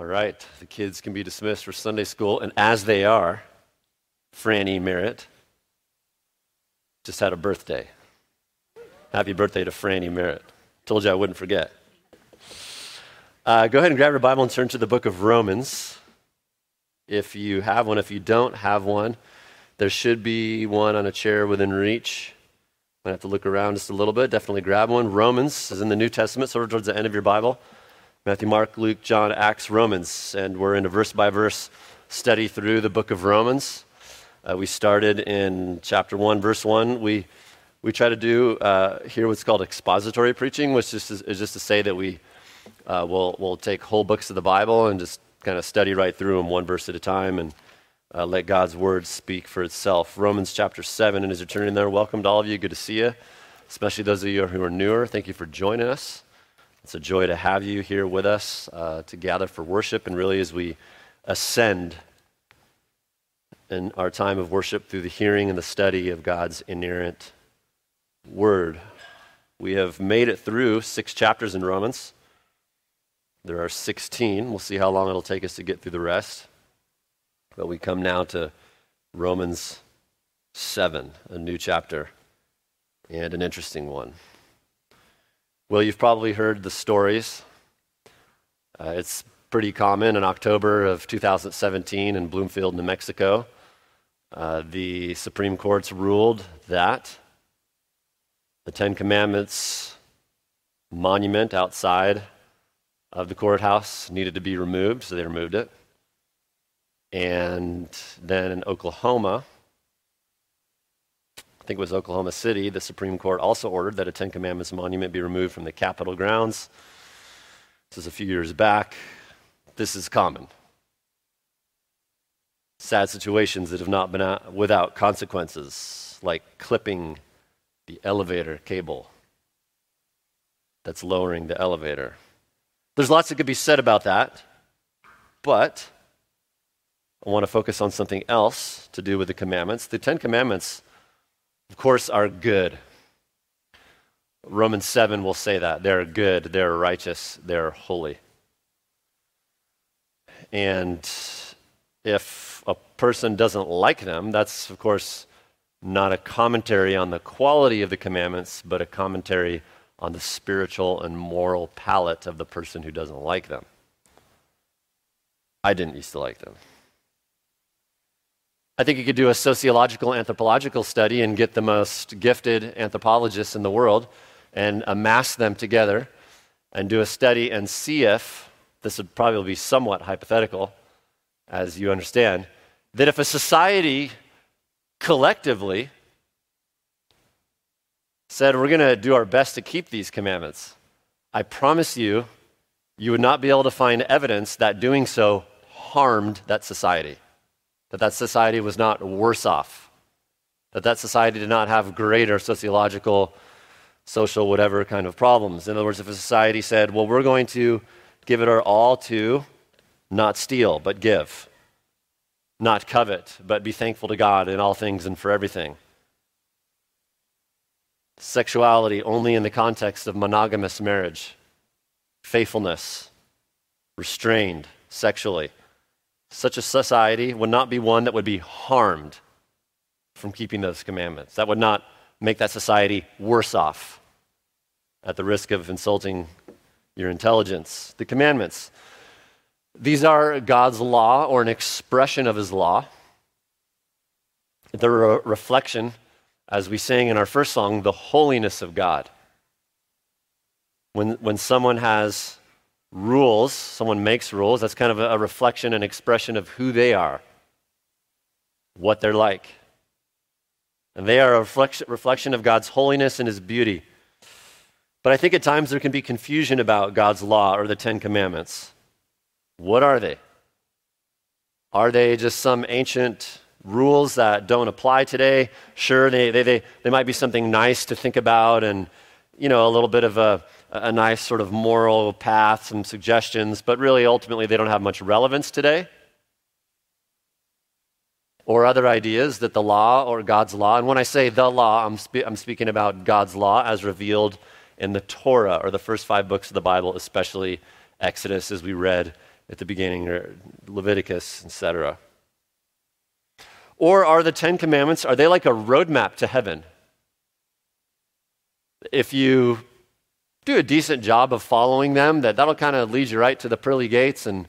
All right, the kids can be dismissed for Sunday school, and as they are, Franny Merritt just had a birthday. Happy birthday to Franny Merritt. Told you I wouldn't forget. Uh, go ahead and grab your Bible and turn to the book of Romans. If you have one, if you don't have one, there should be one on a chair within reach. Might have to look around just a little bit. Definitely grab one. Romans is in the New Testament, sort of towards the end of your Bible. Matthew, Mark, Luke, John, Acts, Romans. And we're in a verse by verse study through the book of Romans. Uh, we started in chapter 1, verse 1. We, we try to do uh, here what's called expository preaching, which is, is just to say that we uh, will we'll take whole books of the Bible and just kind of study right through them one verse at a time and uh, let God's word speak for itself. Romans chapter 7. And as you're turning there, welcome to all of you. Good to see you, especially those of you who are newer. Thank you for joining us. It's a joy to have you here with us uh, to gather for worship, and really as we ascend in our time of worship through the hearing and the study of God's inerrant word. We have made it through six chapters in Romans. There are 16. We'll see how long it'll take us to get through the rest. But we come now to Romans 7, a new chapter, and an interesting one. Well, you've probably heard the stories. Uh, it's pretty common in October of 2017 in Bloomfield, New Mexico. Uh, the Supreme Court's ruled that the Ten Commandments monument outside of the courthouse needed to be removed, so they removed it. And then in Oklahoma, think it was Oklahoma City, the Supreme Court also ordered that a Ten Commandments monument be removed from the Capitol grounds. This is a few years back. This is common. Sad situations that have not been without consequences, like clipping the elevator cable that's lowering the elevator. There's lots that could be said about that, but I want to focus on something else to do with the commandments. The Ten Commandments of course, are good. Romans 7 will say that. They're good, they're righteous, they're holy. And if a person doesn't like them, that's, of course, not a commentary on the quality of the commandments, but a commentary on the spiritual and moral palate of the person who doesn't like them. I didn't used to like them. I think you could do a sociological anthropological study and get the most gifted anthropologists in the world and amass them together and do a study and see if this would probably be somewhat hypothetical, as you understand, that if a society collectively said, We're going to do our best to keep these commandments, I promise you, you would not be able to find evidence that doing so harmed that society that that society was not worse off, that that society did not have greater sociological, social, whatever kind of problems. In other words, if a society said, well, we're going to give it our all to not steal, but give, not covet, but be thankful to God in all things and for everything. Sexuality only in the context of monogamous marriage, faithfulness, restrained sexually such a society would not be one that would be harmed from keeping those commandments. That would not make that society worse off at the risk of insulting your intelligence. The commandments, these are God's law or an expression of his law. They're a reflection, as we sang in our first song, the holiness of God. When, when someone has rules, someone makes rules, that's kind of a, reflection and expression of who they are, what they're like. And they are a reflection, of God's holiness and his beauty. But I think at times there can be confusion about God's law or the Ten Commandments. What are they? Are they just some ancient rules that don't apply today? Sure, they, they, they, they might be something nice to think about and, you know, a little bit of a, a nice sort of moral path, some suggestions, but really ultimately they don't have much relevance today. Or other ideas that the law or God's law, and when I say the law, I'm, spe- I'm speaking about God's law as revealed in the Torah or the first five books of the Bible, especially Exodus, as we read at the beginning, or Leviticus, etc. Or are the Ten Commandments, are they like a roadmap to heaven? If you do a decent job of following them, that, that'll kind of lead you right to the pearly gates, and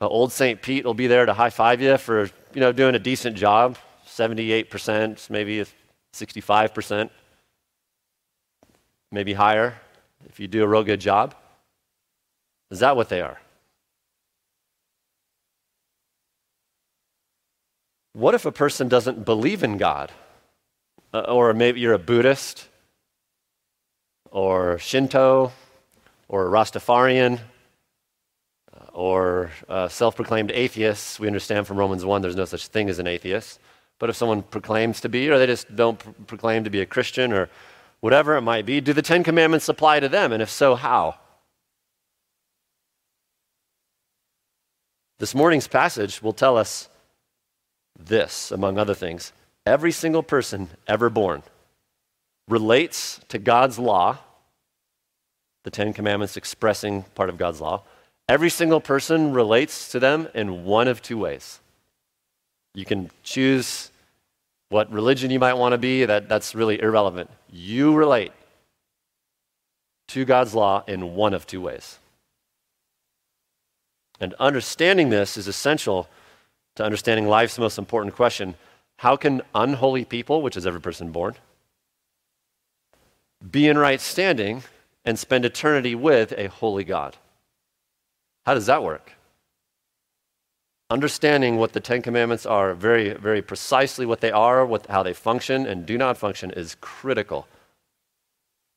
uh, old St. Pete will be there to high five you for you know, doing a decent job 78%, maybe 65%, maybe higher if you do a real good job. Is that what they are? What if a person doesn't believe in God? Uh, or maybe you're a Buddhist, or Shinto, or Rastafarian, uh, or self proclaimed atheists. We understand from Romans 1 there's no such thing as an atheist. But if someone proclaims to be, or they just don't pr- proclaim to be a Christian, or whatever it might be, do the Ten Commandments apply to them? And if so, how? This morning's passage will tell us this, among other things. Every single person ever born relates to God's law, the Ten Commandments expressing part of God's law. Every single person relates to them in one of two ways. You can choose what religion you might want to be, that, that's really irrelevant. You relate to God's law in one of two ways. And understanding this is essential to understanding life's most important question how can unholy people, which is every person born, be in right standing and spend eternity with a holy God? How does that work? Understanding what the Ten Commandments are, very, very precisely what they are, what, how they function and do not function, is critical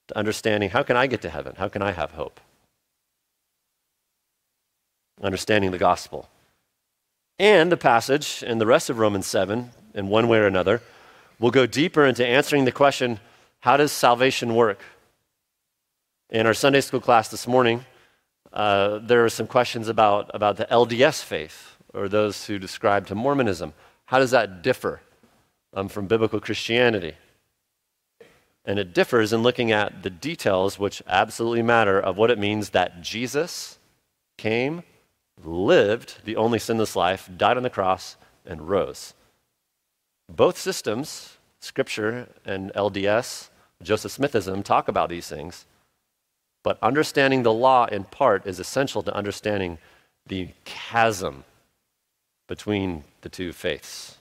to understanding how can I get to heaven? How can I have hope? Understanding the gospel. And the passage in the rest of Romans 7, in one way or another, will go deeper into answering the question how does salvation work? In our Sunday school class this morning, uh, there were some questions about, about the LDS faith or those who describe to Mormonism. How does that differ um, from biblical Christianity? And it differs in looking at the details, which absolutely matter, of what it means that Jesus came, lived the only sinless life, died on the cross, and rose. Both systems, Scripture and LDS, Joseph Smithism, talk about these things. But understanding the law in part is essential to understanding the chasm between the two faiths.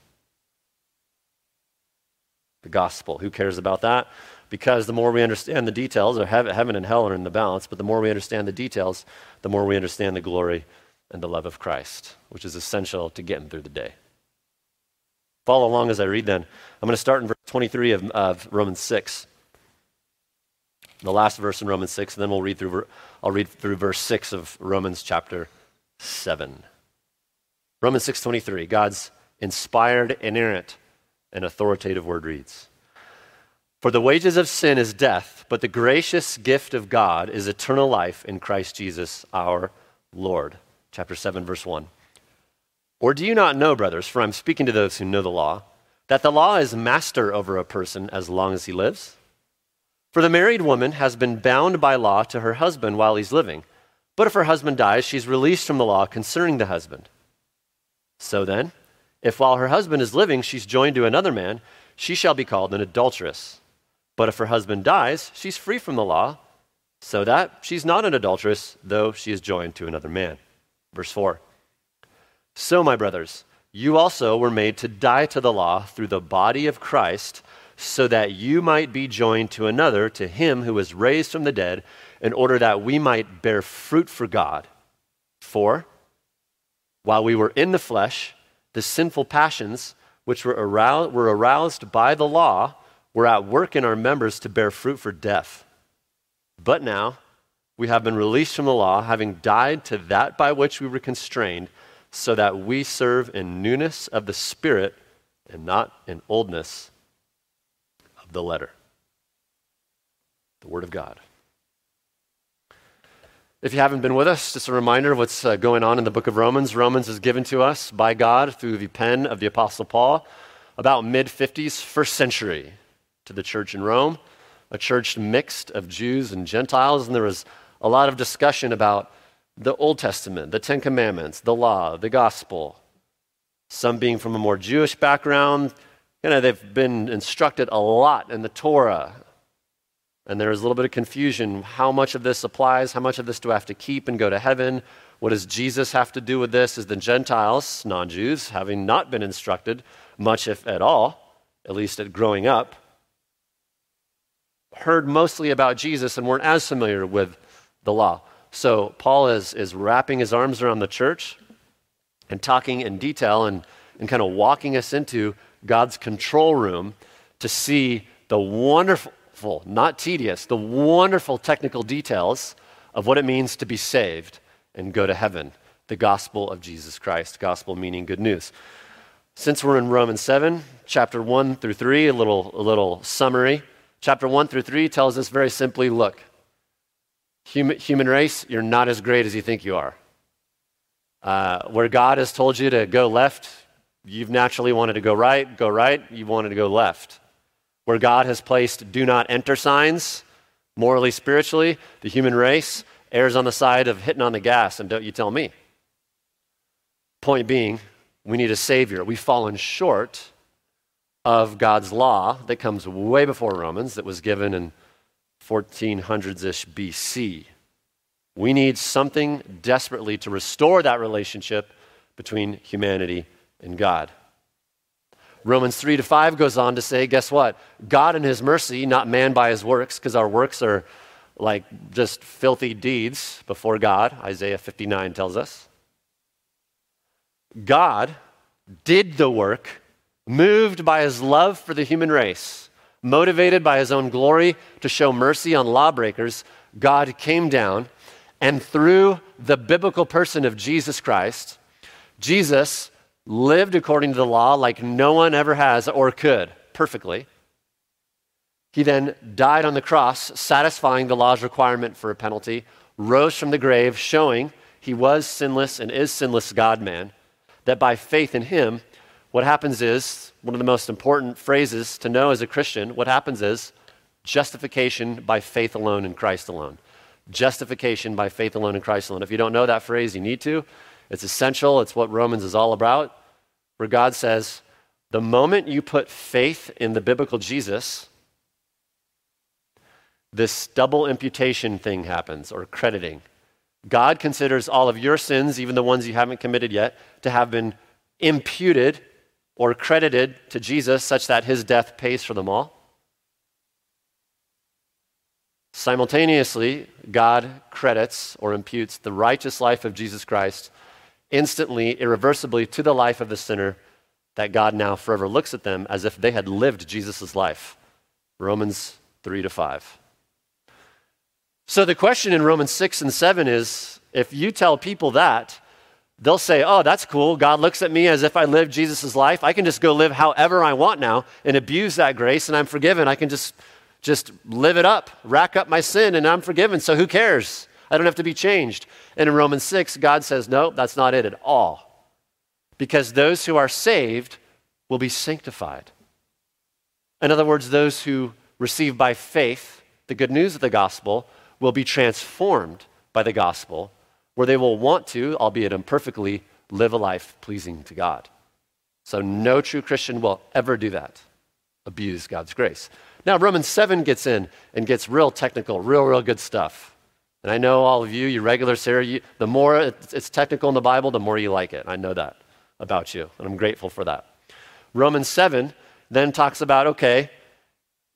The gospel. Who cares about that? Because the more we understand the details, or heaven and hell are in the balance, but the more we understand the details, the more we understand the glory and the love of Christ, which is essential to getting through the day. Follow along as I read then. I'm going to start in verse 23 of, of Romans 6 the last verse in Romans 6, and then we'll read through, I'll read through verse 6 of Romans chapter 7. Romans 6:23, God's inspired, inerrant, and authoritative word reads: For the wages of sin is death, but the gracious gift of God is eternal life in Christ Jesus our Lord. Chapter 7 verse 1. Or do you not know, brothers, for I'm speaking to those who know the law, that the law is master over a person as long as he lives? For the married woman has been bound by law to her husband while he's living. But if her husband dies, she's released from the law concerning the husband. So then, if while her husband is living she's joined to another man, she shall be called an adulteress. But if her husband dies, she's free from the law, so that she's not an adulteress, though she is joined to another man. Verse 4. So, my brothers, you also were made to die to the law through the body of Christ, so that you might be joined to another, to him who was raised from the dead, in order that we might bear fruit for God. For, while we were in the flesh, the sinful passions which were aroused, were aroused by the law were at work in our members to bear fruit for death. But now we have been released from the law, having died to that by which we were constrained, so that we serve in newness of the Spirit and not in oldness the letter. The Word of God. If you haven't been with us, just a reminder of what's uh, going on in the book of Romans. Romans is given to us by God through the pen of the Apostle Paul about mid 50s, first century, to the church in Rome, a church mixed of Jews and Gentiles. And there was a lot of discussion about the Old Testament, the Ten Commandments, the law, the gospel. Some being from a more Jewish background, you know, they've been instructed a lot in the Torah. And there is a little bit of confusion. How much of this applies? How much of this do I have to keep and go to heaven? What does Jesus have to do with this? Is the Gentiles, non Jews, having not been instructed much, if at all, at least at growing up, heard mostly about Jesus and weren't as familiar with the law. So Paul is, is wrapping his arms around the church and talking in detail and, and kind of walking us into God's control room to see the wonderful, not tedious, the wonderful technical details of what it means to be saved and go to heaven. The gospel of Jesus Christ. Gospel meaning good news. Since we're in Romans 7, chapter 1 through 3, a little, a little summary. Chapter 1 through 3 tells us very simply look, human, human race, you're not as great as you think you are. Uh, where God has told you to go left, you've naturally wanted to go right, go right, you've wanted to go left. Where God has placed do not enter signs, morally, spiritually, the human race errs on the side of hitting on the gas, and don't you tell me. Point being, we need a Savior. We've fallen short of God's law that comes way before Romans, that was given in 1400s ish BC. We need something desperately to restore that relationship between humanity and God. Romans 3 to 5 goes on to say, guess what? God in his mercy, not man by his works, because our works are like just filthy deeds before God, Isaiah 59 tells us. God did the work, moved by his love for the human race, motivated by his own glory to show mercy on lawbreakers. God came down and through the biblical person of Jesus Christ, Jesus lived according to the law like no one ever has or could perfectly. He then died on the cross, satisfying the law's requirement for a penalty, rose from the grave, showing he was sinless and is sinless God man, that by faith in him, what happens is one of the most important phrases to know as a Christian what happens is justification by faith alone in Christ alone justification by faith alone in Christ alone. If you don't know that phrase, you need to. It's essential, it's what Romans is all about, where God says, the moment you put faith in the biblical Jesus, this double imputation thing happens, or crediting. God considers all of your sins, even the ones you haven't committed yet, to have been imputed or credited to Jesus such that his death pays for them all. Simultaneously, God credits or imputes the righteous life of Jesus Christ instantly, irreversibly to the life of the sinner, that God now forever looks at them as if they had lived Jesus' life. Romans 3 to 5. So the question in Romans 6 and 7 is if you tell people that, they'll say, Oh, that's cool. God looks at me as if I lived Jesus' life. I can just go live however I want now and abuse that grace, and I'm forgiven. I can just just live it up, rack up my sin, and I'm forgiven. So who cares? I don't have to be changed. And in Romans 6, God says, no, that's not it at all. Because those who are saved will be sanctified. In other words, those who receive by faith the good news of the gospel will be transformed by the gospel, where they will want to, albeit imperfectly, live a life pleasing to God. So no true Christian will ever do that, abuse God's grace. Now, Romans 7 gets in and gets real technical, real, real good stuff. And I know all of you, you regulars Sarah, you, the more it's technical in the Bible, the more you like it. I know that about you, and I'm grateful for that. Romans 7 then talks about, okay,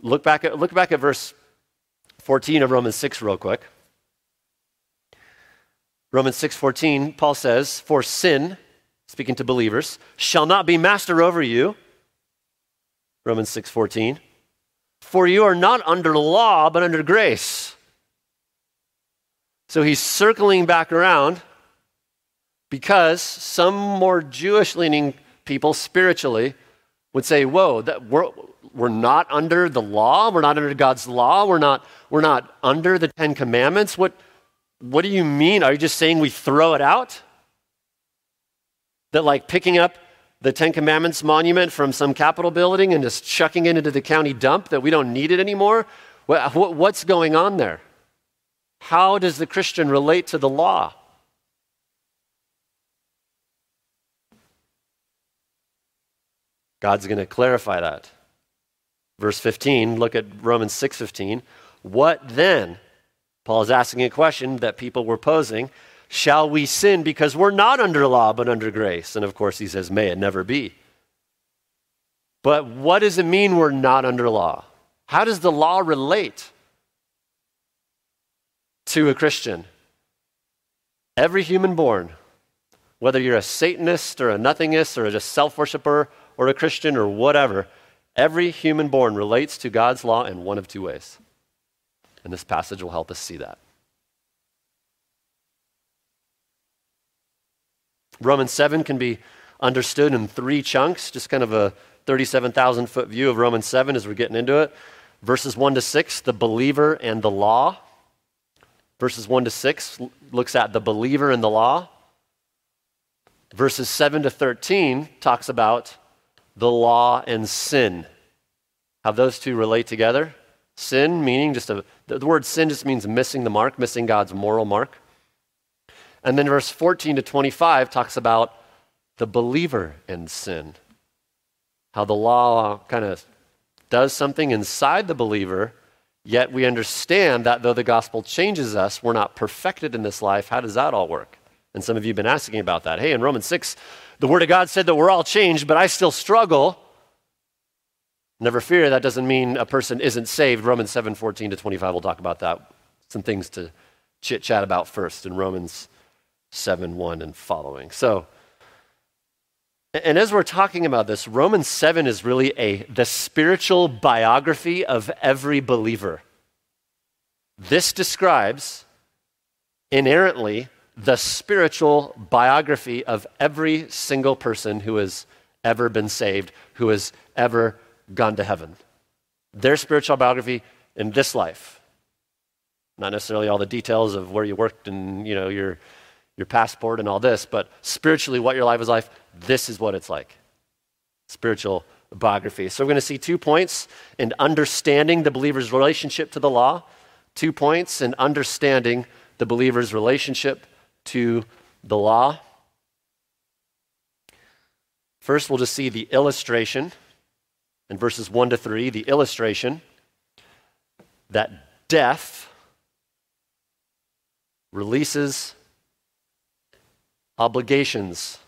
look back at, look back at verse 14 of Romans 6 real quick. Romans 6:14, Paul says, "For sin, speaking to believers, shall not be master over you." Romans 6:14. For you are not under law, but under grace. So he's circling back around because some more Jewish leaning people spiritually would say, Whoa, that we're, we're not under the law. We're not under God's law. We're not, we're not under the Ten Commandments. What, what do you mean? Are you just saying we throw it out? That, like, picking up the Ten Commandments monument from some Capitol building and just chucking it into the county dump that we don't need it anymore? What, What's going on there? How does the Christian relate to the law? God's going to clarify that. Verse 15, look at Romans 6:15. What then? Paul is asking a question that people were posing, shall we sin because we're not under law but under grace? And of course he says may it never be. But what does it mean we're not under law? How does the law relate? To a Christian? Every human born, whether you're a Satanist or a nothingist or a just self worshiper or a Christian or whatever, every human born relates to God's law in one of two ways. And this passage will help us see that. Romans 7 can be understood in three chunks, just kind of a 37,000 foot view of Romans 7 as we're getting into it. Verses 1 to 6, the believer and the law. Verses 1 to 6 looks at the believer in the law. Verses 7 to 13 talks about the law and sin. How those two relate together. Sin, meaning just a, the word sin just means missing the mark, missing God's moral mark. And then verse 14 to 25 talks about the believer and sin. How the law kind of does something inside the believer, yet we understand that though the gospel changes us, we're not perfected in this life. How does that all work? And some of you have been asking about that. Hey, in Romans 6, the Word of God said that we're all changed, but I still struggle. Never fear, that doesn't mean a person isn't saved. Romans 7 14 to 25, we'll talk about that. Some things to chit chat about first in Romans 7 1 and following. So, and as we're talking about this, Romans 7 is really a the spiritual biography of every believer. This describes inerrantly the spiritual biography of every single person who has ever been saved, who has ever gone to heaven. Their spiritual biography in this life. Not necessarily all the details of where you worked and you know your your passport and all this, but spiritually what your life is like, this is what it's like. Spiritual biography. So we're going to see two points in understanding the believer's relationship to the law, two points in understanding the believer's relationship to the law. First, we'll just see the illustration in verses 1 to 3, the illustration that death releases obligations.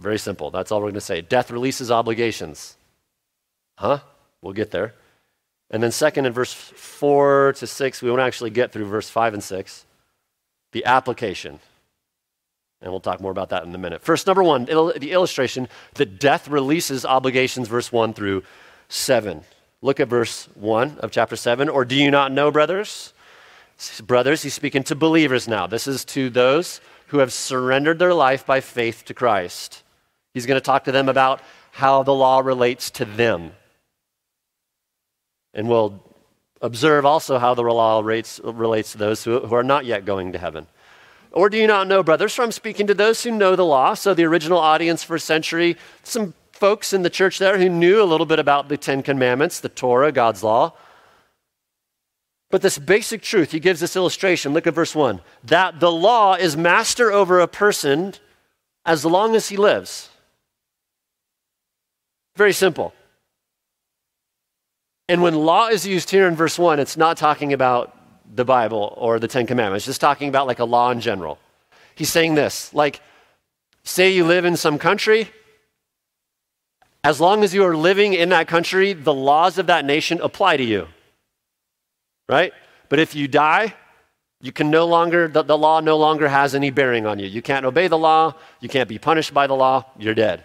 Very simple. That's all we're going to say. Death releases obligations. Huh? We'll get there. And then, second, in verse 4 to 6, we won't actually get through verse 5 and 6 the application. And we'll talk more about that in a minute. First, number one, the illustration that death releases obligations, verse 1 through 7. Look at verse 1 of chapter 7. Or do you not know, brothers? Brothers, he's speaking to believers now. This is to those who have surrendered their life by faith to Christ. He's going to talk to them about how the law relates to them. And we'll observe also how the law relates, relates to those who, who are not yet going to heaven. Or do you not know, brothers? For I'm speaking to those who know the law. So, the original audience for a century, some folks in the church there who knew a little bit about the Ten Commandments, the Torah, God's law. But this basic truth, he gives this illustration. Look at verse 1 that the law is master over a person as long as he lives. Very simple. And when law is used here in verse 1, it's not talking about the Bible or the Ten Commandments, just talking about like a law in general. He's saying this like, say you live in some country, as long as you are living in that country, the laws of that nation apply to you. Right? But if you die, you can no longer, the, the, law no longer has any bearing on you. You can't obey the law. You can't be punished by the law. You're dead.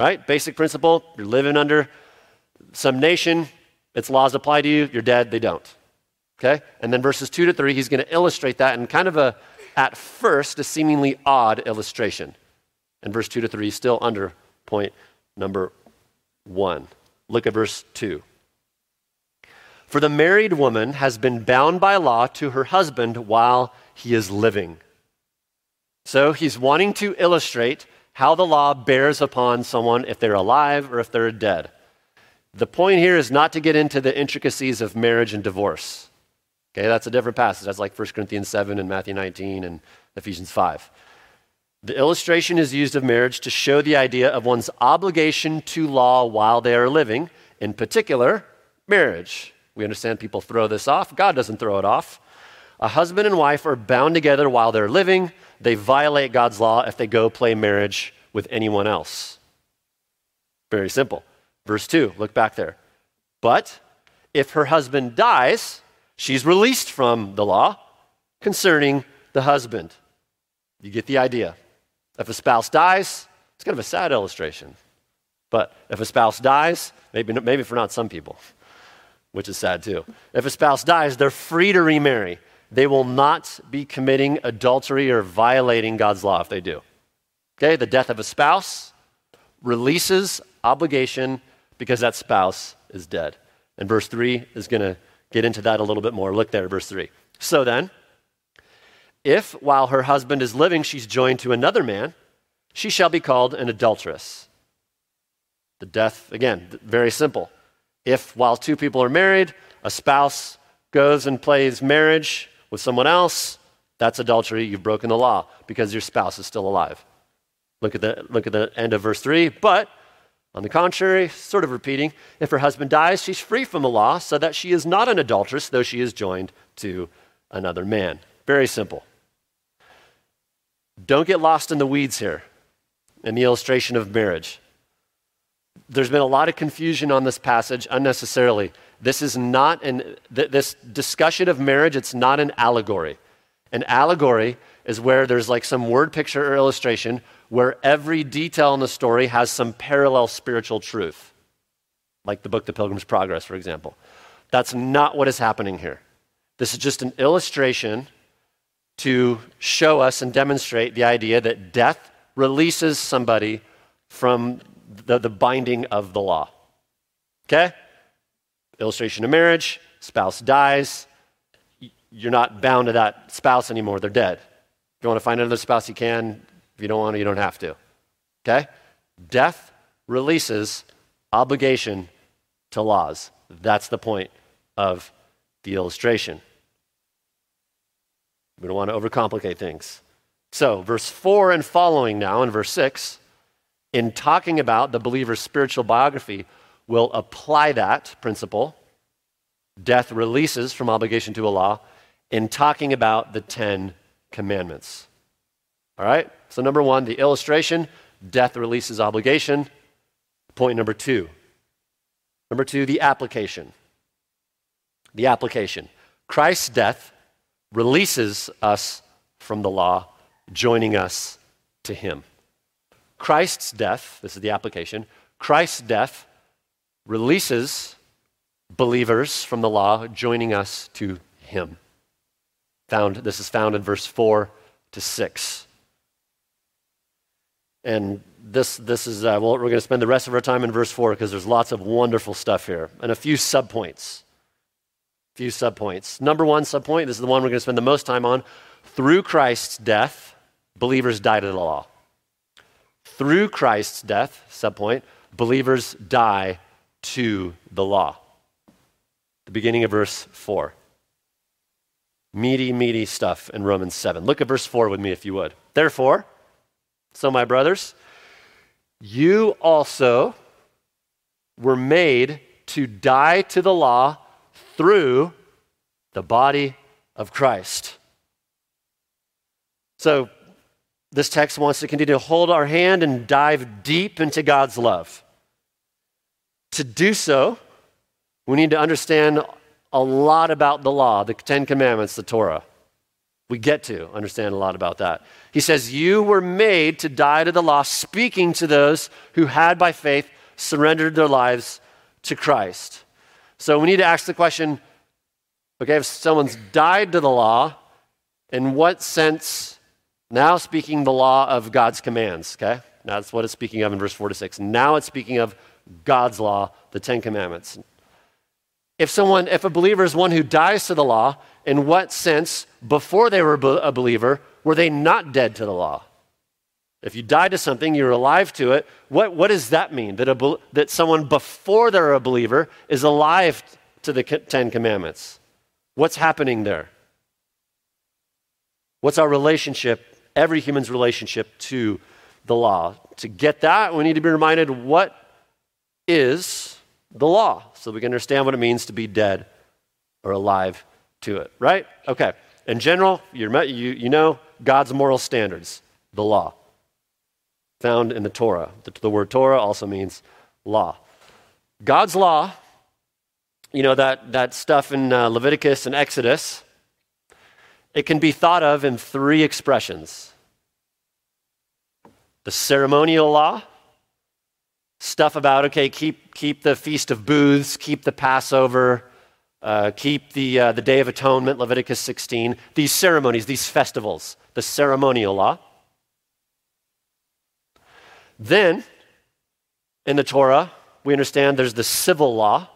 Right? Basic principle. You're living under some nation. Its laws apply to you, you're dead, they don't. Okay? And then verses 2 to 3, he's going to illustrate that in kind of a, at first, a seemingly odd illustration. And verse 2 to 3 is still under point number 1. Look at verse 2. For the married woman has been bound by law to her husband while he is living. So he's wanting to illustrate how the law bears upon someone if they're alive or if they're dead. The point here is not to get into the intricacies of marriage and divorce. Okay, that's a different passage. That's like 1 Corinthians 7 and Matthew 19 and Ephesians 5. The illustration is used of marriage to show the idea of one's obligation to law while they are living, in particular, marriage. We understand people throw this off. God doesn't throw it off. A husband and wife are bound together while they're living. They violate God's law if they go play marriage with anyone else. Very simple. Verse 2, look back there. But if her husband dies, she's released from the law concerning the husband. You get the idea. If a spouse dies, it's kind of a sad illustration. But if a spouse dies, maybe, maybe for not some people, which is sad too. If a spouse dies, they're free to remarry. They will not be committing adultery or violating God's law if they do. Okay, the death of a spouse releases obligation because that spouse is dead. And verse 3 is going to get into that a little bit more. Look there, verse 3. So then, if while her husband is living she's joined to another man, she shall be called an adulteress. The death, again, very simple. If while two people are married, a spouse goes and plays marriage with someone else, that's adultery. You've broken the law because your spouse is still alive. Look at the, look at the end of verse 3. But on the contrary, sort of repeating, if her husband dies, she's free from the law, so that she is not an adulteress, though she is joined to another man. Very simple. Don't get lost in the weeds here in the illustration of marriage. There's been a lot of confusion on this passage unnecessarily. This is not an th- this discussion of marriage, it's not an allegory. An allegory is where there's like some word picture or illustration where every detail in the story has some parallel spiritual truth. Like the book The Pilgrim's Progress, for example. That's not what is happening here. This is just an illustration to show us and demonstrate the idea that death releases somebody from the, the binding of the law. Okay? Illustration of marriage spouse dies. You're not bound to that spouse anymore, they're dead. If you want to find another spouse, you can. If you don't want to, you don't have to. Okay? Death releases obligation to laws. That's the point of the illustration. We don't want to overcomplicate things. So, verse 4 and following now, in verse 6, in talking about the believer's spiritual biography, will apply that principle. Death releases from obligation to a law in talking about the Ten Commandments. All right? So, number one, the illustration death releases obligation. Point number two. Number two, the application. The application. Christ's death releases us from the law, joining us to Him. Christ's death, this is the application, Christ's death releases believers from the law, joining us to Him. Found, this is found in verse 4 to 6. And this, this is, uh, well, we're going to spend the rest of our time in verse 4 because there's lots of wonderful stuff here and a few subpoints few subpoints. Number one subpoint, this is the one we're going to spend the most time on. Through Christ's death, believers died to the law. Through Christ's death, subpoint, believers die to the law. The beginning of verse 4. Meaty, meaty stuff in Romans 7. Look at verse 4 with me if you would. Therefore, so my brothers, you also were made to die to the law through the body of Christ. So, this text wants to continue to hold our hand and dive deep into God's love. To do so, we need to understand a lot about the law, the Ten Commandments, the Torah. We get to understand a lot about that. He says, You were made to die to the law, speaking to those who had by faith surrendered their lives to Christ. So we need to ask the question okay, if someone's died to the law, in what sense, now speaking the law of God's commands, okay? That's what it's speaking of in verse 4 to 6. Now it's speaking of God's law, the Ten Commandments. If someone, if a believer is one who dies to the law, in what sense, before they were a believer, were they not dead to the law? If you die to something, you're alive to it. What, what does that mean? That, a, that someone before they're a believer is alive to the Ten Commandments. What's happening there? What's our relationship every human's relationship to the law. To get that, we need to be reminded what is the law so we can understand what it means to be dead or alive to it, right? Okay. In general, you you, know God's moral standards, the law, found in the Torah. The, the word Torah also means law. God's law, you know, that, that stuff in uh, Leviticus and Exodus, it can be thought of in three expressions the ceremonial law, stuff about, okay, keep, keep the Feast of Booths, keep the Passover, uh, keep the, uh, the Day of Atonement, Leviticus 16, these ceremonies, these festivals, the ceremonial law. Then, in the Torah, we understand there's the civil law.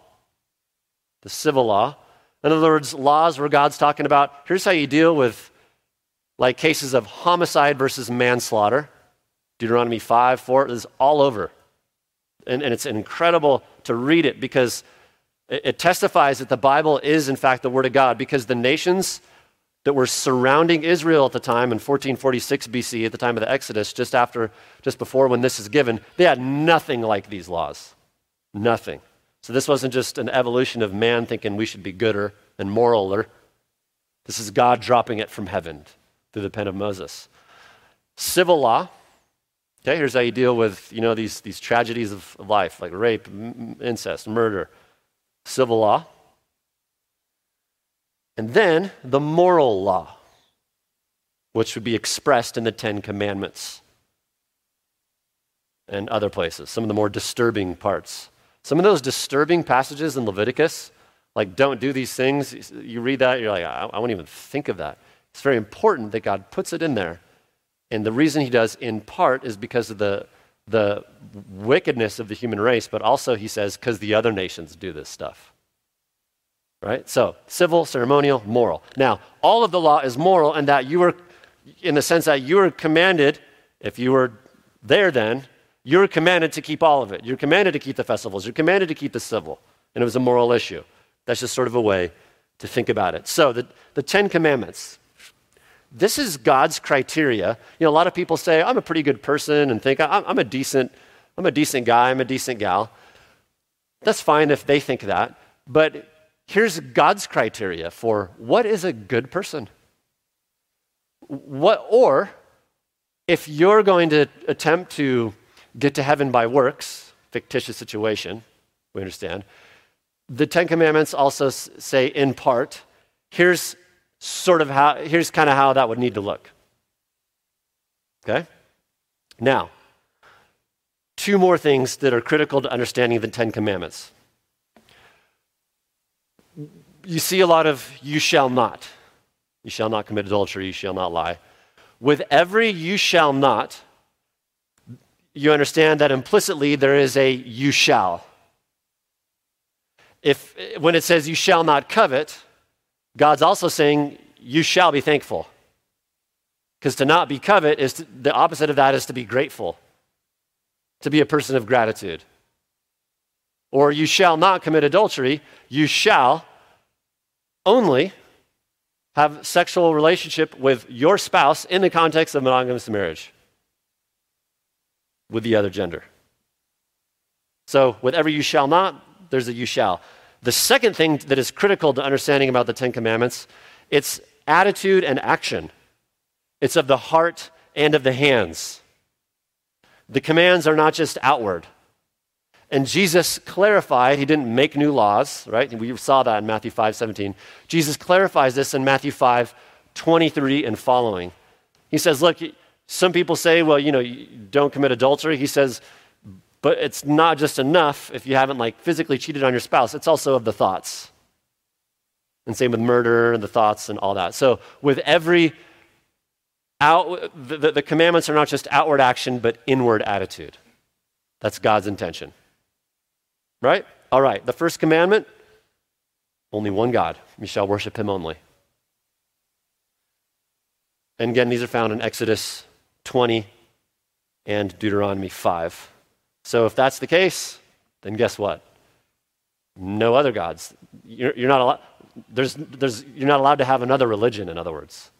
The civil law. In other words, laws where God's talking about here's how you deal with like cases of homicide versus manslaughter. Deuteronomy 5, 4 is all over. And, and it's incredible to read it because it, it testifies that the Bible is, in fact, the Word of God because the nations that were surrounding Israel at the time in 1446 BC, at the time of the Exodus, just after, just before when this is given, they had nothing like these laws. Nothing. So this wasn't just an evolution of man thinking we should be gooder and moraler. This is God dropping it from heaven through the pen of Moses. Civil law. Okay, here's how you deal with you know these, these tragedies of life like rape, m- incest, murder. Civil law. And then the moral law, which would be expressed in the Ten Commandments and other places, some of the more disturbing parts. Some of those disturbing passages in Leviticus, like don't do these things, you read that, you're like, I, I won't even think of that. It's very important that God puts it in there. And the reason he does, in part, is because of the, the wickedness of the human race, but also, he says, because the other nations do this stuff. Right? So, civil, ceremonial, moral. Now, all of the law is moral, and that you were, in the sense that you were commanded, if you were there then, you're commanded to keep all of it. You're commanded to keep the festivals. You're commanded to keep the civil. And it was a moral issue. That's just sort of a way to think about it. So, the, the Ten Commandments. This is God's criteria. You know, a lot of people say, I'm a pretty good person and think I'm, I'm a decent, I'm a decent guy, I'm a decent gal. That's fine if they think that. But here's God's criteria for what is a good person. What, or if you're going to attempt to get to heaven by works, fictitious situation, we understand. The Ten Commandments also say, in part, here's sort of how, here's kind of how that would need to look. Okay? Now, two more things that are critical to understanding the Ten Commandments. You see a lot of you shall not. You shall not commit adultery, you shall not lie. With every you shall not, you understand that implicitly there is a you shall. If when it says you shall not covet, God's also saying you shall be thankful. Because to not be covet is to, the opposite of that is to be grateful, to be a person of gratitude. Or you shall not commit adultery, you shall only have sexual relationship with your spouse in the context of monogamous marriage with the other gender. So, whatever you shall not, there's a you shall. The second thing that is critical to understanding about the Ten Commandments, it's attitude and action. It's of the heart and of the hands. The commands are not just outward. And Jesus clarified, he didn't make new laws, right? We saw that in Matthew 5 17. Jesus clarifies this in Matthew 5 23 and following. He says, Look, some people say, well, you know, you don't commit adultery. He says, but it's not just enough if you haven't like physically cheated on your spouse. It's also of the thoughts. And same with murder and the thoughts and all that. So with every out, the, the commandments are not just outward action, but inward attitude. That's God's intention. Right? All right. The first commandment only one God. You shall worship him only. And again, these are found in Exodus 20, and Deuteronomy 5. So if that's the case, then guess what? No other gods. You're, you're not allowed, there's, there's, you're not allowed to have another religion, in other words.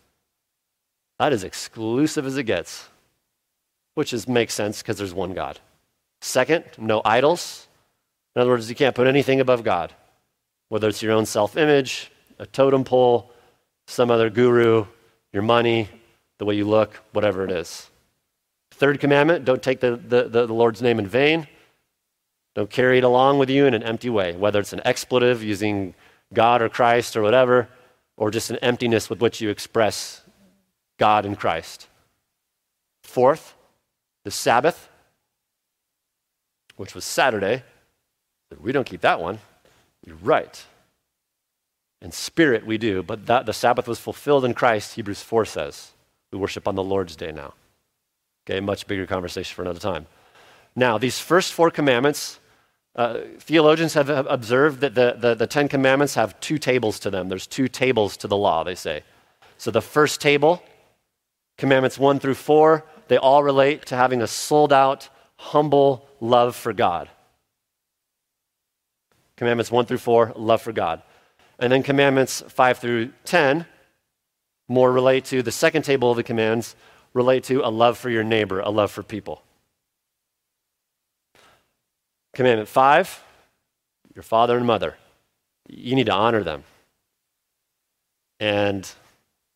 That is exclusive as it gets, which is, makes sense because there's one God. Second, no idols. In other words, you can't put anything above God, whether it's your own self image, a totem pole, some other guru, your money, the way you look, whatever it is. Third commandment don't take the, the, the, Lord's name in vain. Don't carry it along with you in an empty way, whether it's an expletive using God or Christ or whatever, or just an emptiness with which you express God and Christ. Fourth, the Sabbath, which was Saturday. We don't keep that one. You're right. In spirit, we do, but that, the Sabbath was fulfilled in Christ, Hebrews 4 says. We worship on the Lord's day now. Okay, much bigger conversation for another time. Now, these first four commandments, uh, theologians have observed that the, the, the Ten Commandments have two tables to them. There's two tables to the law, they say. So the first table, commandments one through four, they all relate to having a sold out, humble love for God. Commandments one through four, love for God. And then commandments five through 10 more relate to the second table of the commands, relate to a love for your neighbor, a love for people. Commandment five, your father and mother. You need to honor them. And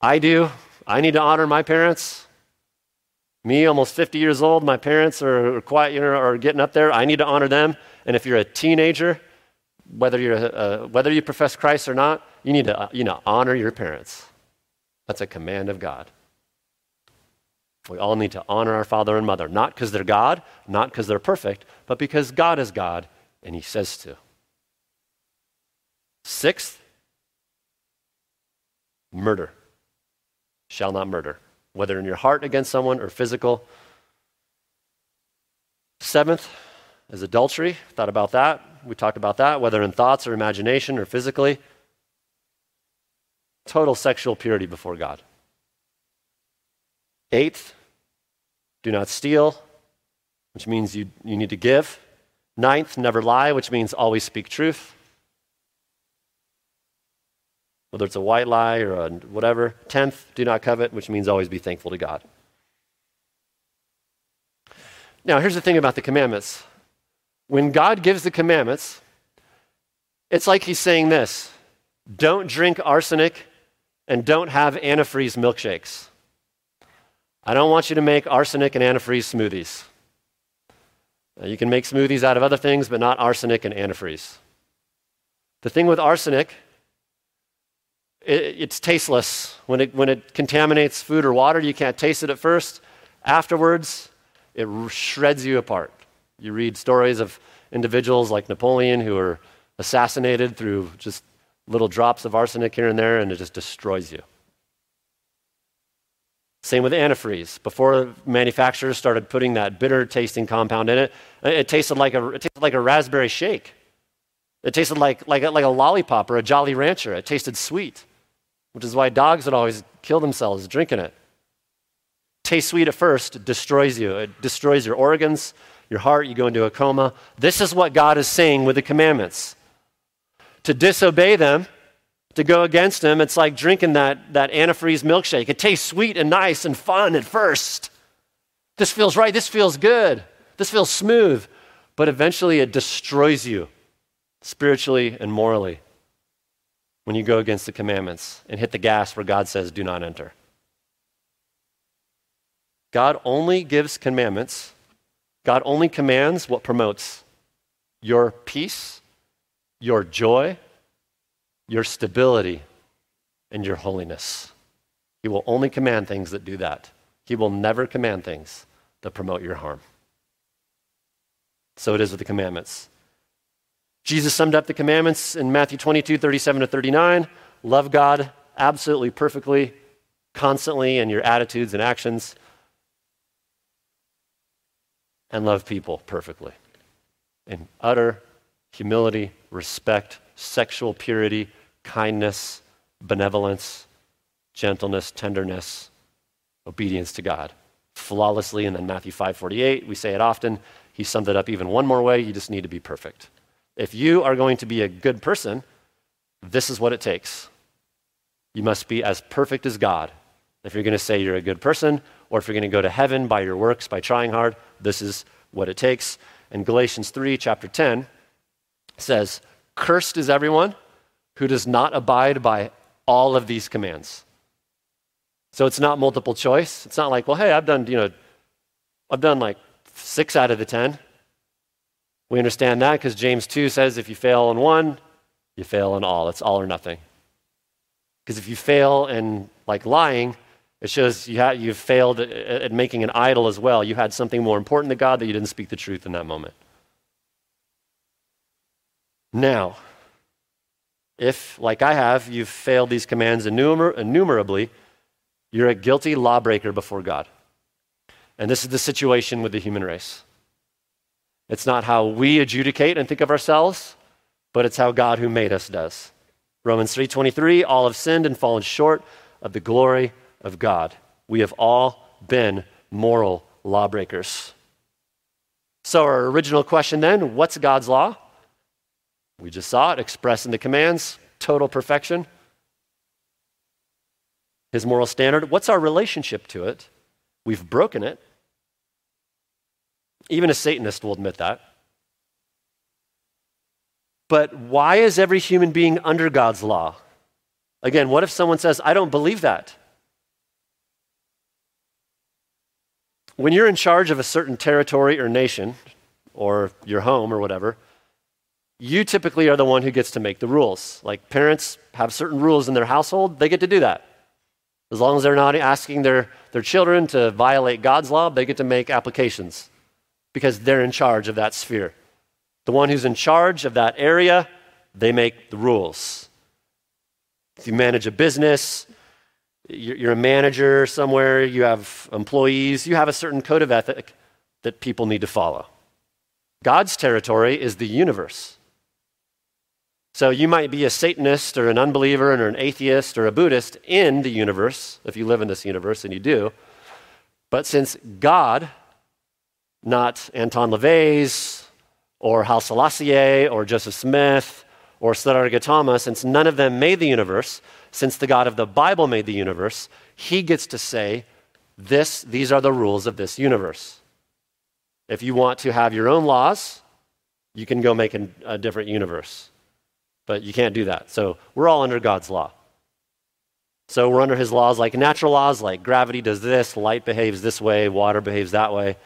I do. I need to honor my parents. Me, almost 50 years old, my parents are quite, you know, are getting up there. I need to honor them. And if you're a teenager, whether, you're, uh, whether you profess Christ or not, you need to uh, you know, honor your parents. That's a command of God. We all need to honor our father and mother, not because they're God, not because they're perfect, but because God is God and He says to. Sixth, murder. Shall not murder, whether in your heart against someone or physical. Seventh is adultery. Thought about that. We talked about that, whether in thoughts or imagination or physically. Total sexual purity before God. Eighth, do not steal, which means you, you need to give. Ninth, never lie, which means always speak truth. Whether it's a white lie or a whatever. Tenth, do not covet, which means always be thankful to God. Now, here's the thing about the commandments. When God gives the commandments, it's like he's saying this don't drink arsenic and don't have antifreeze milkshakes. I don't want you to make arsenic and antifreeze smoothies. you can make smoothies out of other things, but not arsenic and antifreeze. The thing with arsenic, it, it's tasteless. When it, when it contaminates food or water, you can't taste it at first. Afterwards, it shreds you apart. You read stories of individuals like Napoleon who were assassinated through just little drops of arsenic here and there, and it just destroys you. Same with antifreeze. Before manufacturers started putting that bitter tasting compound in it, it tasted like a, it tasted like a raspberry shake. It tasted like, like, a, like a lollipop or a Jolly Rancher. It tasted sweet, which is why dogs would always kill themselves drinking it. Tastes sweet at first, destroys you. It destroys your organs, your heart, you go into a coma. This is what God is saying with the commandments. To disobey them to go against them, it's like drinking that, that antifreeze milkshake. It tastes sweet and nice and fun at first. This feels right. This feels good. This feels smooth. But eventually it destroys you spiritually and morally when you go against the commandments and hit the gas where God says, do not enter. God only gives commandments, God only commands what promotes your peace, your joy, your stability, and your holiness. He will only command things that do that. He will never command things that promote your harm. So it is with the commandments. Jesus summed up the commandments in Matthew 22, 37 to 39. Love God absolutely perfectly, constantly in your attitudes and actions, and love people perfectly in utter humility, respect, sexual purity, kindness, benevolence, gentleness, tenderness, obedience to God flawlessly. And then Matthew 5:48, we say it often. He summed it up even one more way. You just need to be perfect. If you are going to be a good person, this is what it takes. You must be as perfect as God If you're going to say you're a good person, or if you're going to go to heaven by your works, by trying hard, this is what it takes. And Galatians 3, chapter 10, says, Cursed is everyone who does not abide by all of these commands. So it's not multiple choice. It's not like, well, hey, I've done, you know, I've done like six out of the 10. We understand that because James 2 says if you fail on one, you fail in all. It's all or nothing. Because if you fail in like lying, it shows you ha- you've failed at, at making an idol as well. You had something more important to God that you didn't speak the truth in that moment. Now, if, like I have, you've failed these commands innumer- innumerably, you're a guilty lawbreaker before God. And this is the situation with the human race. It's not how we adjudicate and think of ourselves, but it's how God who made us does. Romans 3:23 all have sinned and fallen short of the glory of God. We have all been moral lawbreakers. So our original question then, what's God's law? We just saw it expressed in the commands, total perfection. His moral standard, what's our relationship to it? We've broken it. Even a Satanist will admit that. But why is every human being under God's law? Again, what if someone says, I don't believe that? When you're in charge of a certain territory or nation, or your home or whatever, you typically are the one who gets to make the rules. Like parents have certain rules in their household, they get to do that. As long as they're not asking their, their children to violate God's law, they get to make applications because they're in charge of that sphere. The one who's in charge of that area, they make the rules. If you manage a business, you're a manager somewhere, you have employees, you have a certain code of ethic that people need to follow. God's territory is the universe. So you might be a Satanist or an unbeliever or an atheist or a Buddhist in the universe, if you live in this universe, and you do. But since God, not Anton LaVey's or Haile Selassie or Joseph Smith or Siddhartha Gautama, since none of them made the universe, since the God of the Bible made the universe, he gets to say, this, these are the rules of this universe. If you want to have your own laws, you can go make a, a different universe. But you can't do that. So we're all under God's law. So we're under his laws like natural laws, like gravity does this, light behaves this way, water behaves that way.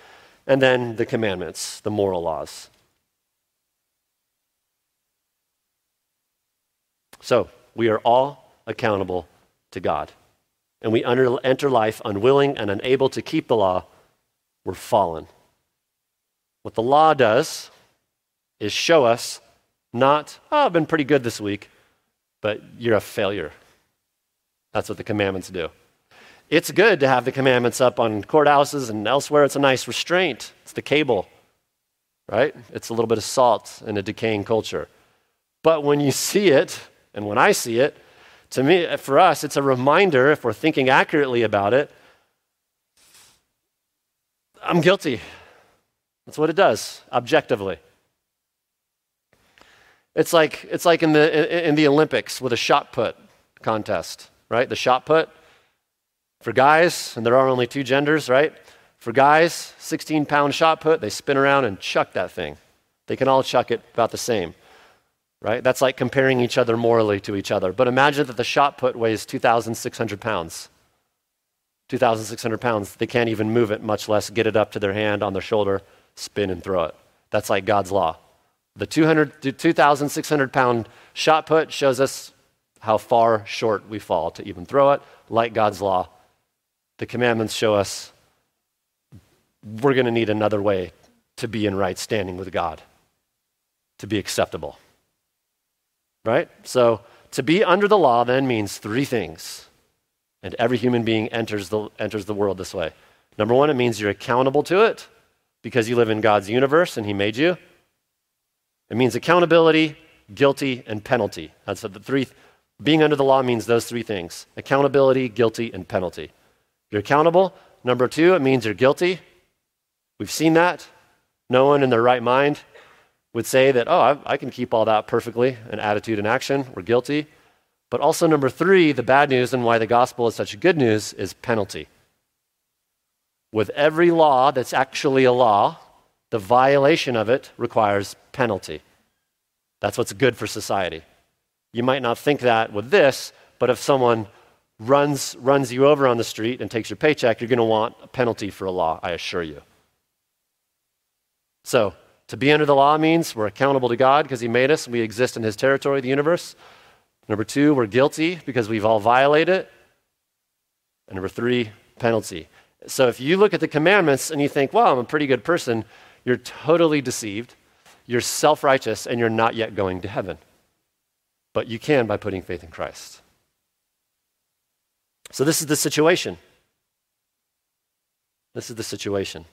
And then the commandments, the moral laws. So we are all accountable to God. And we under, enter life unwilling and unable to keep the law. We're fallen. What the law does is show us not, oh, I've been pretty good this week, but you're a failure. That's what the commandments do. It's good to have the commandments up on courthouses and elsewhere. It's a nice restraint. It's the cable, right? It's a little bit of salt in a decaying culture. But when you see it, and when I see it, to me, for us, it's a reminder, if we're thinking accurately about it, I'm guilty. That's what it does, objectively. It's like, it's like in, the, in the Olympics with a shot put contest, right? The shot put for guys, and there are only two genders, right? For guys, 16 pound shot put, they spin around and chuck that thing. They can all chuck it about the same, right? That's like comparing each other morally to each other. But imagine that the shot put weighs 2,600 pounds. 2,600 pounds. They can't even move it, much less get it up to their hand on their shoulder, spin and throw it. That's like God's law. The 2,600 pound shot put shows us how far short we fall to even throw it, like God's law. The commandments show us we're going to need another way to be in right standing with God, to be acceptable. Right? So, to be under the law then means three things. And every human being enters the, enters the world this way. Number one, it means you're accountable to it because you live in God's universe and He made you. It means accountability, guilty, and penalty. That's the three. Being under the law means those three things accountability, guilty, and penalty. You're accountable. Number two, it means you're guilty. We've seen that. No one in their right mind would say that, oh, I, can keep all that perfectly in attitude and action. We're guilty. But also, number three, the bad news and why the gospel is such good news is penalty. With every law that's actually a law, the violation of it requires penalty. That's what's good for society. You might not think that with this, but if someone runs, runs you over on the street and takes your paycheck, you're going to want a penalty for a law, I assure you. So, to be under the law means we're accountable to God because He made us, we exist in His territory, the universe. Number two, we're guilty because we've all violated. It. And number three, penalty. So if you look at the commandments and you think, well, I'm a pretty good person, you're totally deceived. You're self righteous and you're not yet going to heaven. But you can by putting faith in Christ. So this is the situation. This is the situation.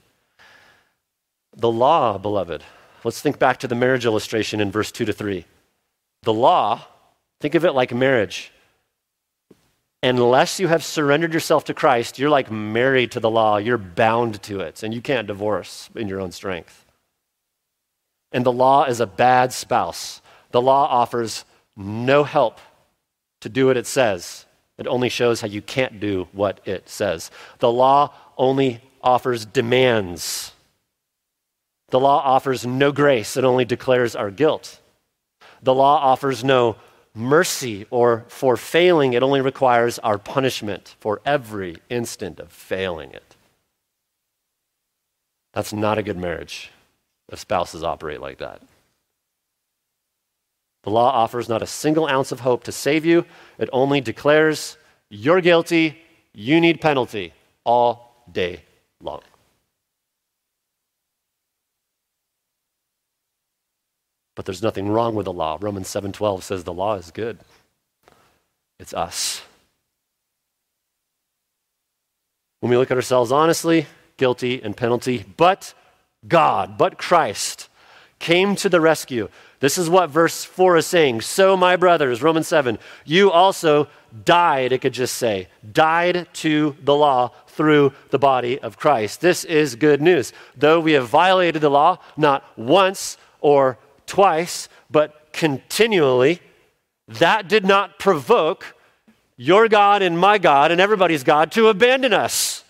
The law, beloved, let's think back to the marriage illustration in verse 2 to 3. The law Think of it like marriage. Unless you have surrendered yourself to Christ, you're like married to the law. You're bound to it, and you can't divorce in your own strength. And the law is a bad spouse. The law offers no help to do what it says, it only shows how you can't do what it says. The law only offers demands. The law offers no grace, it only declares our guilt. The law offers no mercy or for failing, it only requires our punishment for every instant of failing it. That's not a good marriage if spouses operate like that. The law offers not a single ounce of hope to save you, it only declares you're guilty, you need penalty all day long. But there's nothing wrong with the law. Romans 7:12 says the law is good. It's us. When we look at ourselves honestly, guilty and penalty, but God, but Christ came to the rescue. This is what verse 4 is saying. So, my brothers, Romans 7, you also died, it could just say, died to the law through the body of Christ. This is good news. Though we have violated the law, not once or twice, but continually, that did not provoke your God and my God and everybody's God to abandon us.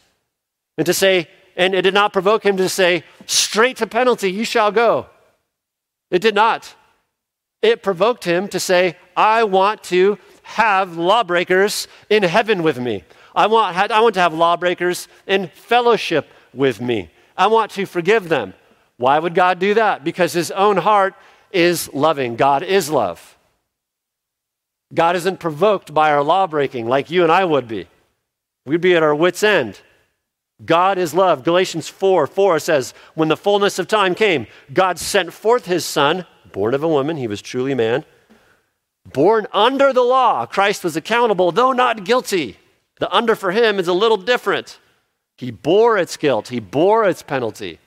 And to say, and it did not provoke him to say, straight to penalty, you shall go. It did not. It provoked him to say, I want to have lawbreakers in heaven with me. I want, I want to have lawbreakers in fellowship with me. I want to forgive them. Why would God do that? Because his own heart is loving. God is love. God isn't provoked by our law breaking like you and I would be. We'd be at our wits' end. God is love. Galatians 4 4 says, When the fullness of time came, God sent forth his son, born of a woman, he was truly man, born under the law. Christ was accountable, though not guilty. The under for him is a little different. He bore its guilt, he bore its penalty.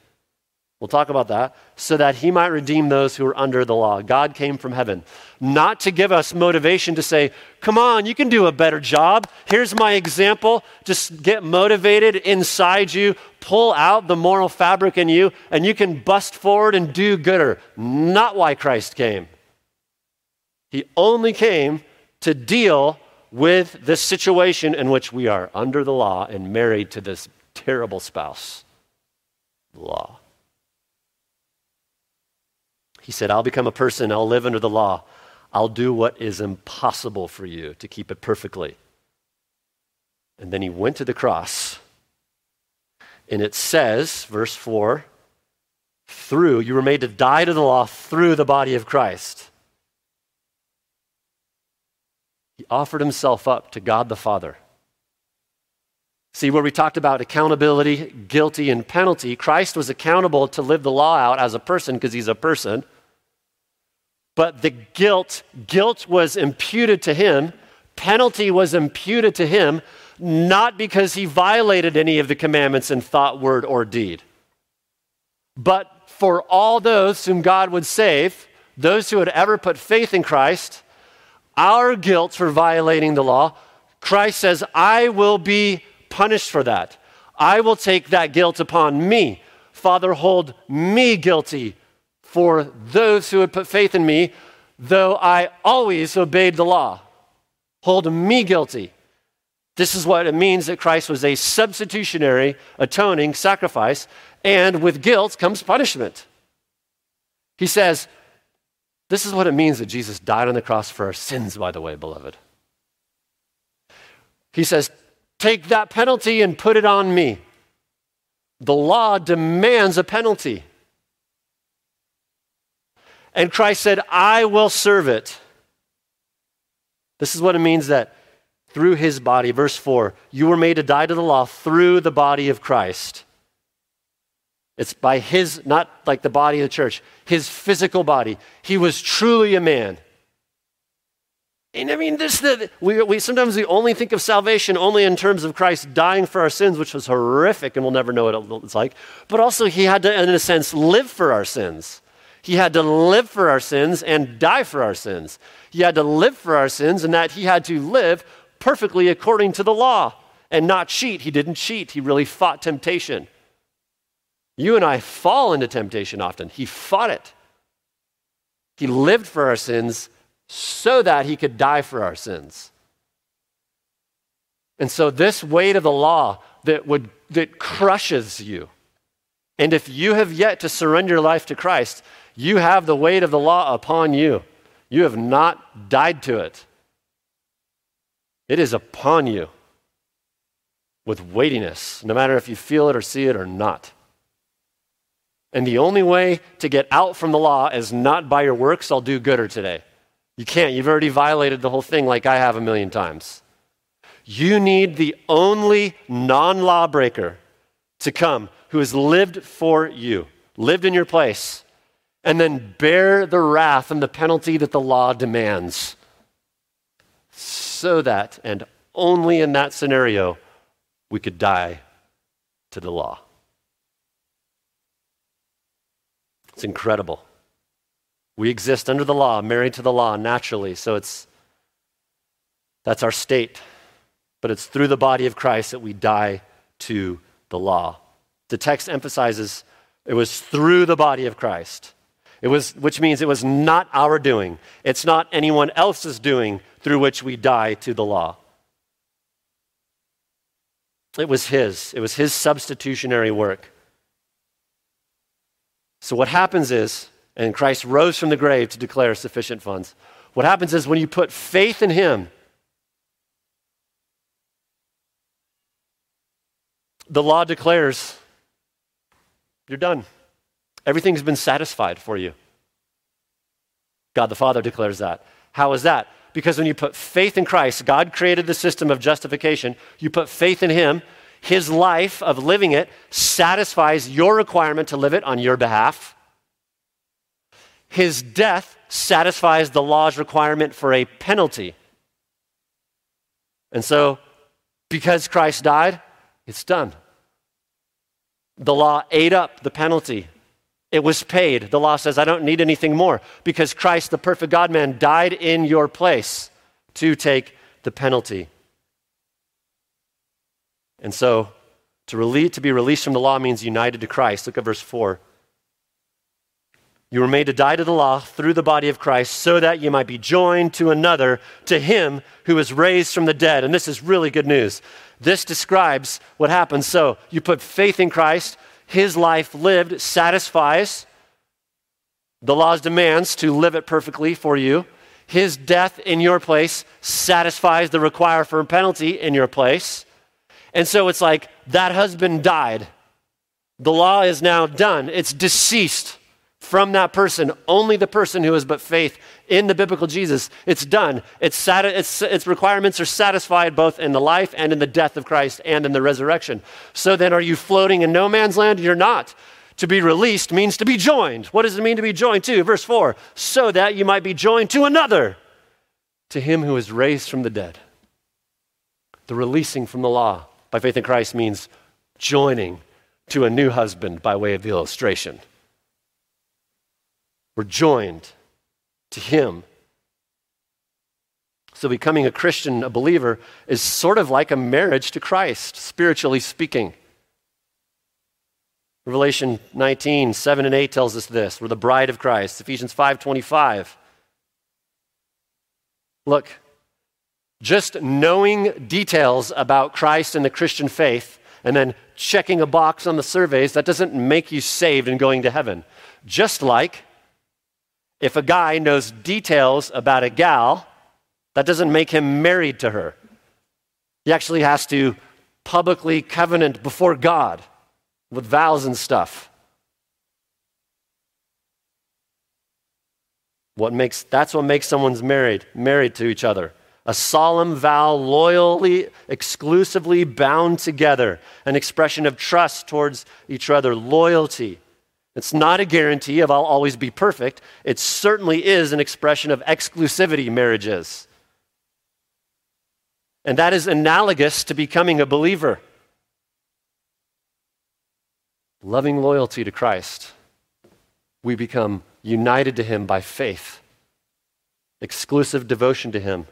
We'll talk about that. So that he might redeem those who are under the law. God came from heaven, not to give us motivation to say, come on, you can do a better job. Here's my example. Just get motivated inside you, pull out the moral fabric in you, and you can bust forward and do gooder. Not why Christ came. He only came to deal with the situation in which we are under the law and married to this terrible spouse, law. He said, I'll become a person, I'll live under the law. I'll do what is impossible for you to keep it perfectly. And then he went to the cross. And it says, verse 4, through, you were made to die to the law through the body of Christ. He offered himself up to God the Father. See, where we talked about accountability, guilty, and penalty, Christ was accountable to live the law out as a person because he's a person. But the guilt, guilt was imputed to him, penalty was imputed to him, not because he violated any of the commandments in thought, word, or deed, but for all those whom God would save, those who had ever put faith in Christ, our guilt for violating the law, Christ says, I will be punished for that. I will take that guilt upon me. Father, hold me guilty for those who had put faith in me, though I always obeyed the law. hold me guilty. This is what it means that Christ was a substitutionary, atoning sacrifice, and with guilt comes punishment. He says, This is what it means that Jesus died on the cross for our sins, by the way, beloved. He says, Take that penalty and put it on me. The law demands a penalty. And Christ said, I will serve it. This is what it means that through his body, verse 4, you were made to die to the law through the body of Christ. It's by his, not like the body of the church, his physical body. He was truly a man. And I mean, this, the, we, we sometimes we only think of salvation only in terms of Christ dying for our sins, which was horrific, and we'll never know what it's like. But also, he had to, in a sense, live for our sins. He had to live for our sins and die for our sins. He had to live for our sins, and that he had to live perfectly according to the law and not cheat. He didn't cheat, he really fought temptation. You and I fall into temptation often. He fought it. He lived for our sins so that he could die for our sins. And so, this weight of the law that, would, that crushes you, and if you have yet to surrender your life to Christ, you have the weight of the law upon you. You have not died to it. It is upon you with weightiness, no matter if you feel it or see it or not. And the only way to get out from the law is not by your works, I'll do gooder today. You can't. You've already violated the whole thing like I have a million times. You need the only non lawbreaker to come who has lived for you, lived in your place, and then bear the wrath and the penalty that the law demands. So that, and only in that scenario, we could die to the law. It's incredible. We exist under the law, married to the law naturally, so it's that's our state. But it's through the body of Christ that we die to the law. The text emphasizes it was through the body of Christ. It was, which means it was not our doing. It's not anyone else's doing through which we die to the law. It was His. It was His substitutionary work. So, what happens is, and Christ rose from the grave to declare sufficient funds. What happens is when you put faith in Him, the law declares you're done. Everything's been satisfied for you. God the Father declares that. How is that? Because when you put faith in Christ, God created the system of justification. You put faith in Him, His life of living it satisfies your requirement to live it on your behalf. His death satisfies the law's requirement for a penalty. And so, because Christ died, it's done. The law ate up the penalty it was paid. The law says, I don't need anything more because Christ, the perfect God man, died in your place to take the penalty. And so, to, rele- to be released from the law means united to Christ. Look at verse 4. You were made to die to the law through the body of Christ so that you might be joined to another, to him who was raised from the dead. And this is really good news. This describes what happens. So you put faith in Christ, his life lived satisfies the law's demands to live it perfectly for you. His death in your place satisfies the require for penalty in your place. And so it's like that husband died. The law is now done. It's deceased from that person, only the person who has but faith in the biblical Jesus. It's done. It's, sati- it's, its requirements are satisfied both in the life and in the death of Christ and in the resurrection. So then, are you floating in no man's land? You're not. To be released means to be joined. What does it mean to be joined to? Verse 4 so that you might be joined to another, to him who is raised from the dead. The releasing from the law by faith in Christ means joining to a new husband by way of the illustration. We're joined to Him. So, becoming a Christian, a believer, is sort of like a marriage to Christ, spiritually speaking. Revelation 19, 7 and 8 tells us this. We're the bride of Christ. Ephesians 5 25. Look, Just knowing details about Christ and the Christian faith and then checking a box on the surveys, that doesn't make you saved and going to heaven. Just like if a guy knows details about a gal, that doesn't make him married to her. He actually has to publicly covenant before God with vows and stuff. What makes, that's what makes someone's married, married to each other. A solemn vow, loyally, exclusively bound together, an expression of trust towards each other, loyalty. It's not a guarantee of I'll always be perfect. It certainly is an expression of exclusivity, marriage is. And that is analogous to becoming a believer. Loving loyalty to Christ, we become united to Him by faith, exclusive devotion to Him.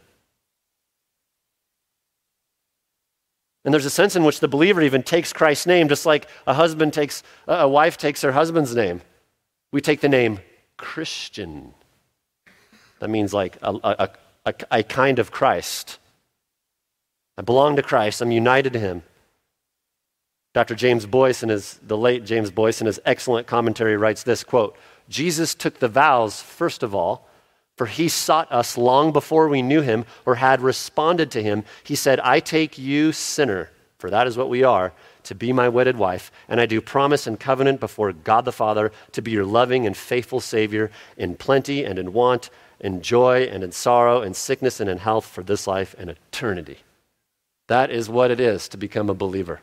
And there's a sense in which the believer even takes Christ's name, just like a husband takes, uh, a wife takes her husband's name. We take the name Christian. That means like a, a, a, a kind of Christ. I belong to Christ. I'm united to Him. Dr. James Boice, in his, the late James Boice, in his excellent commentary, writes this quote Jesus took the vows, first of all, for he sought us long before we knew him or had responded to him. He said, I take you, sinner, for that is what we are, to be my wedded wife, and I do promise and covenant before God the Father to be your loving and faithful Savior in plenty and in want, in joy and in sorrow, in sickness and in health for this life and eternity. That is what it is to become a believer.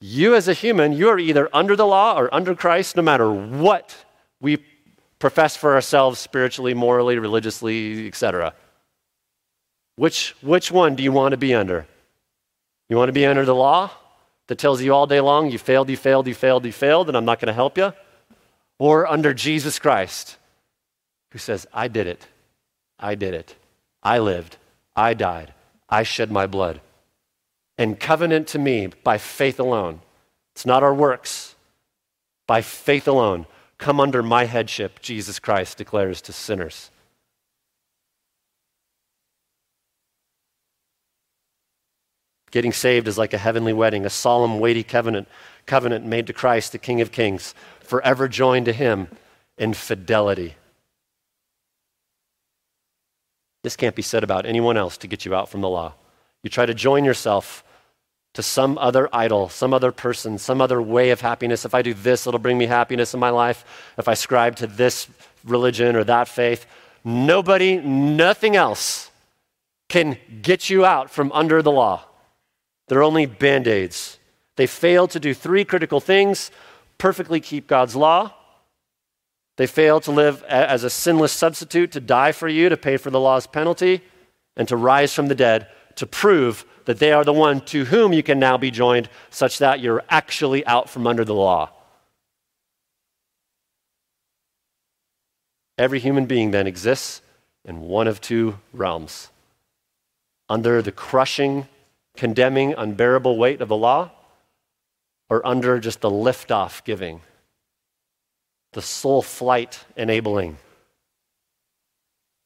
You, as a human, you are either under the law or under Christ, no matter what we profess for ourselves spiritually, morally, religiously, etc. Which, which one do you want to be under? You want to be under the law that tells you all day long, you failed, you failed, you failed, you failed, and I'm not going to help you? Or under Jesus Christ, who says, I did it, I did it, I lived, I died, I shed my blood. And covenant to me by faith alone. It's not our works. By faith alone. Come under my headship, Jesus Christ declares to sinners. Getting saved is like a heavenly wedding, a solemn, weighty covenant, covenant made to Christ, the King of Kings, forever joined to him in fidelity. This can't be said about anyone else to get you out from the law. You try to join yourself to some other idol, some other person, some other way of happiness. If I do this, it'll bring me happiness in my life. If I ascribe to this religion or that faith, nobody, nothing else can get you out from under the law. They're only band aids. They fail to do three critical things perfectly keep God's law. They fail to live as a sinless substitute to die for you, to pay for the law's penalty, and to rise from the dead to prove that they are the one to whom you can now be joined, such that you're actually out from under the law. Every human being then exists in one of two realms under the crushing, condemning, unbearable weight of the law, or under just the lift-off giving, the soul flight enabling,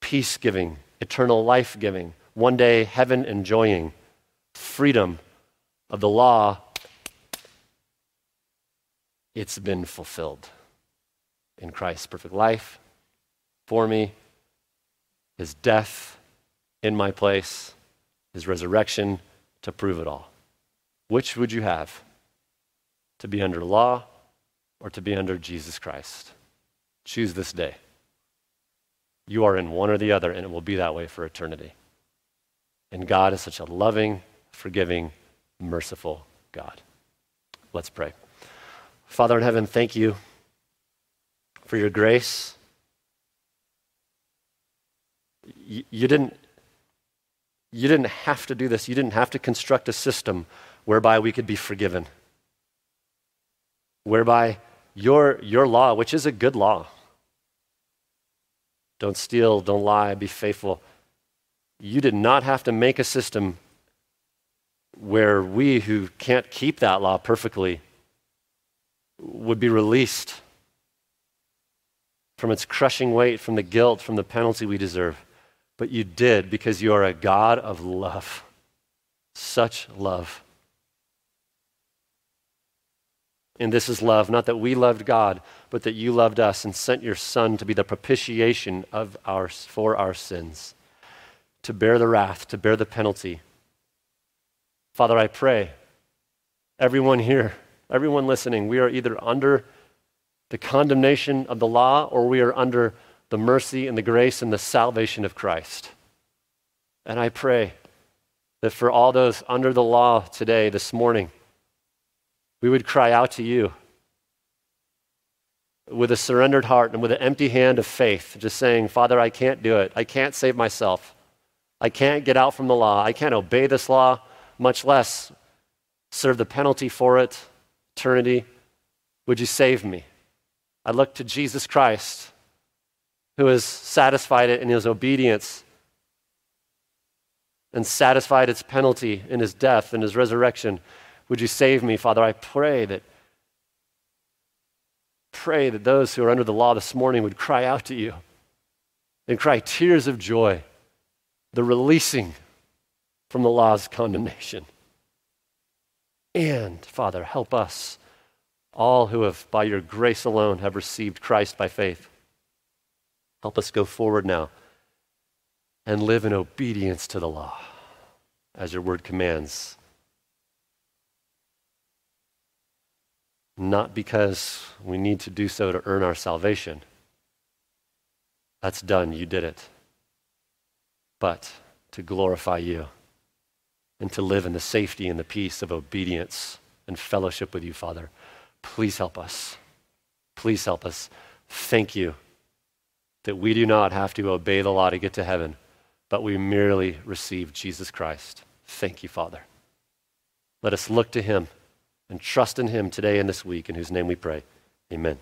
peace giving, eternal life giving, one day heaven enjoying freedom of the law, it's been fulfilled in Christ's perfect life for me, his death in my place, his resurrection to prove it all. Which would you have? To be under law or to be under Jesus Christ? Choose this day. You are in one or the other, and it will be that way for eternity. And God is such a loving, forgiving, merciful God. Let's pray. Father in heaven, thank you for your grace. You, didn't, you didn't have to do this. You didn't have to construct a system whereby we could be forgiven, whereby your, your law, which is a good law, don't steal, don't lie, be faithful. You did not have to make a system where we who can't keep that law perfectly would be released from its crushing weight, from the guilt, from the penalty we deserve. but you did because you are a God of love. Such love. And this is love, not that we loved God, but that you loved us and sent your Son to be the propitiation of our, for our sins, to bear the wrath, to bear the penalty. Father, I pray, everyone here, everyone listening, we are either under the condemnation of the law or we are under the mercy and the grace and the salvation of Christ. And I pray that for all those under the law today, this morning, we would cry out to you with a surrendered heart and with an empty hand of faith, just saying, Father, I can't do it. I can't save myself. I can't get out from the law. I can't obey this law, much less serve the penalty for it, eternity. Would you save me? I look to Jesus Christ who has satisfied it in his obedience and satisfied its penalty in his death and his resurrection. Would you save me, Father? I pray that pray that those who are under the law this morning would cry out to you and cry tears of joy, the releasing from the law's condemnation. And, Father, help us, all who have, by your grace alone, have received Christ by faith. Help us go forward now and live in obedience to the law as your word commands. Not because we need to do so to earn our salvation. That's done. You did it. But to glorify you and to live in the safety and the peace of obedience and fellowship with you, Father. Please help us. Please help us. Thank you that we do not have to obey the law to get to heaven, but we merely receive Jesus Christ. Thank you, Father. Let us look to him and trust in him today and this week, in whose name we pray. Amen.